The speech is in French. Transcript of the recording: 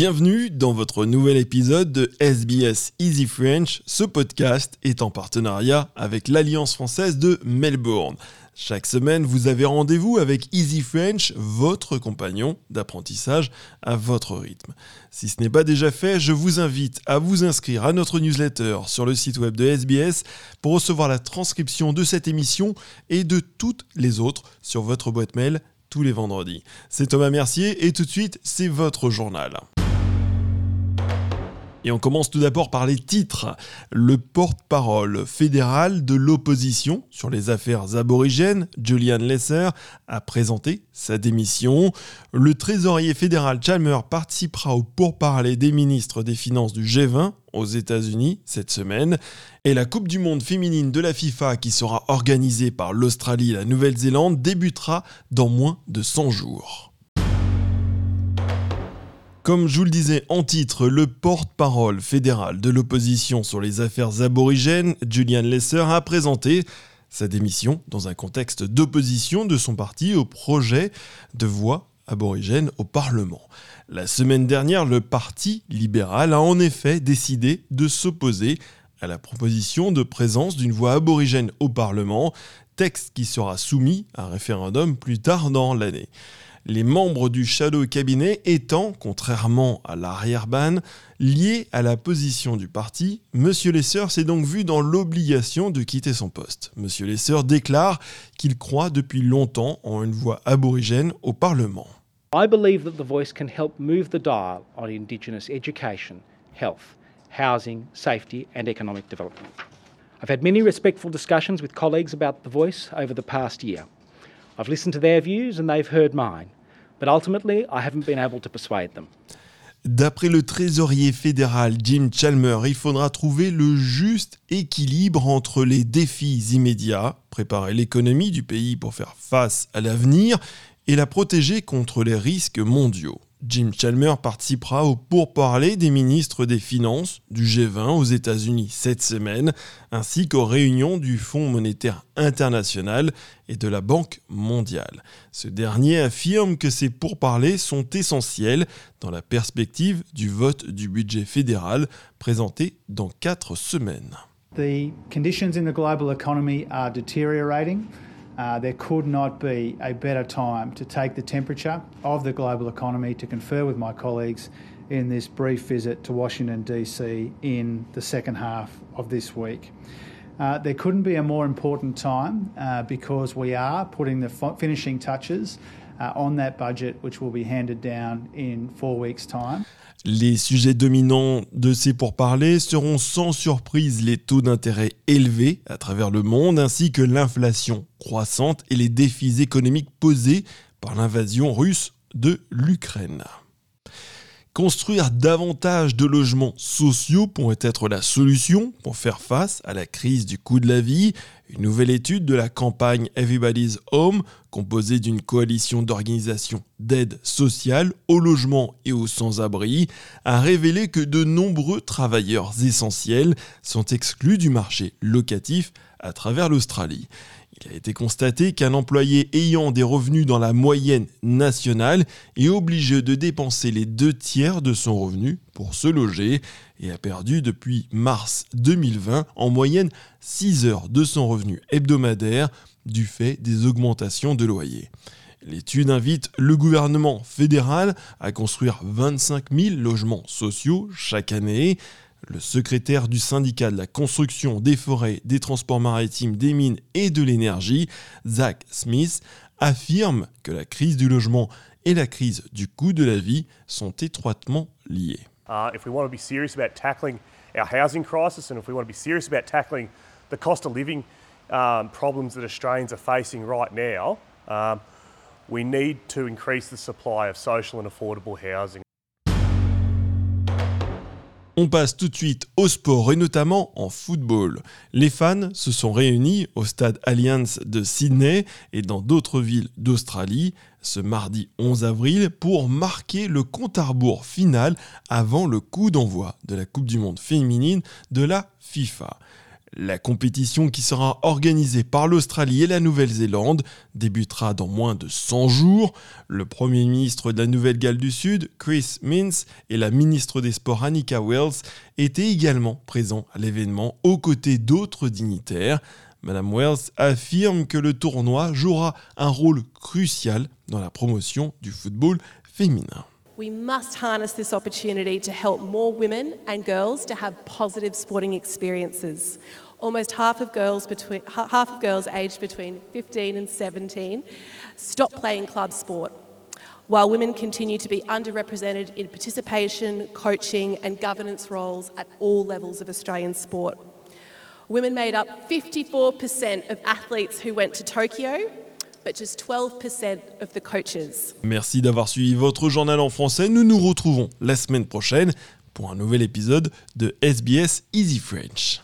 Bienvenue dans votre nouvel épisode de SBS Easy French. Ce podcast est en partenariat avec l'Alliance française de Melbourne. Chaque semaine, vous avez rendez-vous avec Easy French, votre compagnon d'apprentissage à votre rythme. Si ce n'est pas déjà fait, je vous invite à vous inscrire à notre newsletter sur le site web de SBS pour recevoir la transcription de cette émission et de toutes les autres sur votre boîte mail tous les vendredis. C'est Thomas Mercier et tout de suite, c'est votre journal. Et on commence tout d'abord par les titres. Le porte-parole fédéral de l'opposition sur les affaires aborigènes, Julian Lesser, a présenté sa démission. Le trésorier fédéral Chalmer participera au pourparler des ministres des Finances du G20 aux États-Unis cette semaine. Et la Coupe du Monde féminine de la FIFA, qui sera organisée par l'Australie et la Nouvelle-Zélande, débutera dans moins de 100 jours. Comme je vous le disais en titre, le porte-parole fédéral de l'opposition sur les affaires aborigènes, Julian Lesser, a présenté sa démission dans un contexte d'opposition de son parti au projet de voix aborigène au Parlement. La semaine dernière, le Parti libéral a en effet décidé de s'opposer à la proposition de présence d'une voix aborigène au Parlement, texte qui sera soumis à référendum plus tard dans l'année les membres du Shadow Cabinet étant, contrairement à l'arrière-ban, liés à la position du parti, M. Lesser s'est donc vu dans l'obligation de quitter son poste. M. Lesser déclare qu'il croit depuis longtemps en une voix aborigène au Parlement. I believe that the voice can help move the dial on Indigenous education, health, housing, safety and economic development. I've had many respectful discussions with colleagues about the voice over the past year. I've listened to their views and they've heard mine. D'après le trésorier fédéral Jim Chalmer, il faudra trouver le juste équilibre entre les défis immédiats, préparer l'économie du pays pour faire face à l'avenir, et la protéger contre les risques mondiaux. Jim Chalmer participera au pourparler des ministres des Finances du G20 aux États-Unis cette semaine, ainsi qu'aux réunions du Fonds monétaire international et de la Banque mondiale. Ce dernier affirme que ces pourparlers sont essentiels dans la perspective du vote du budget fédéral présenté dans quatre semaines. The conditions in the global economy are deteriorating. Uh, there could not be a better time to take the temperature of the global economy to confer with my colleagues in this brief visit to Washington, D.C. in the second half of this week. Uh, there couldn't be a more important time uh, because we are putting the finishing touches on that budget, which will be handed down in four weeks' time. Les sujets dominants de ces pourparlers seront sans surprise les taux d'intérêt élevés à travers le monde ainsi que l'inflation croissante et les défis économiques posés par l'invasion russe de l'Ukraine. Construire davantage de logements sociaux pourrait être la solution pour faire face à la crise du coût de la vie. Une nouvelle étude de la campagne Everybody's Home, composée d'une coalition d'organisations d'aide sociale au logement et aux sans-abri, a révélé que de nombreux travailleurs essentiels sont exclus du marché locatif à travers l'Australie. Il a été constaté qu'un employé ayant des revenus dans la moyenne nationale est obligé de dépenser les deux tiers de son revenu pour se loger et a perdu depuis mars 2020 en moyenne 6 heures de son revenu hebdomadaire du fait des augmentations de loyer. L'étude invite le gouvernement fédéral à construire 25 000 logements sociaux chaque année. Le secrétaire du syndicat de la construction, des forêts, des transports maritimes, des mines et de l'énergie, Zach Smith, affirme que la crise du logement et la crise du coût de la vie sont étroitement liées. Uh, if we want to be serious about tackling our housing crisis and if we want to be serious about tackling the cost of living um, problems that Australians are facing right now, um, we need to increase the supply of social and affordable housing. On passe tout de suite au sport et notamment en football. Les fans se sont réunis au stade Allianz de Sydney et dans d'autres villes d'Australie ce mardi 11 avril pour marquer le compte à rebours final avant le coup d'envoi de la Coupe du Monde féminine de la FIFA. La compétition qui sera organisée par l'Australie et la Nouvelle-Zélande débutera dans moins de 100 jours. Le Premier ministre de la Nouvelle-Galles du Sud, Chris Minns, et la ministre des Sports Annika Wells étaient également présents à l'événement aux côtés d'autres dignitaires. Madame Wells affirme que le tournoi jouera un rôle crucial dans la promotion du football féminin. We must harness this opportunity to help more women and girls to have positive sporting experiences. Almost half of girls between half of girls aged between 15 and 17 stop playing club sport. While women continue to be underrepresented in participation, coaching and governance roles at all levels of Australian sport. Women made up 54% of athletes who went to Tokyo but just 12% of the coaches. Merci d'avoir suivi votre journal en français. Nous nous retrouvons la semaine prochaine pour un nouvel épisode de SBS Easy French.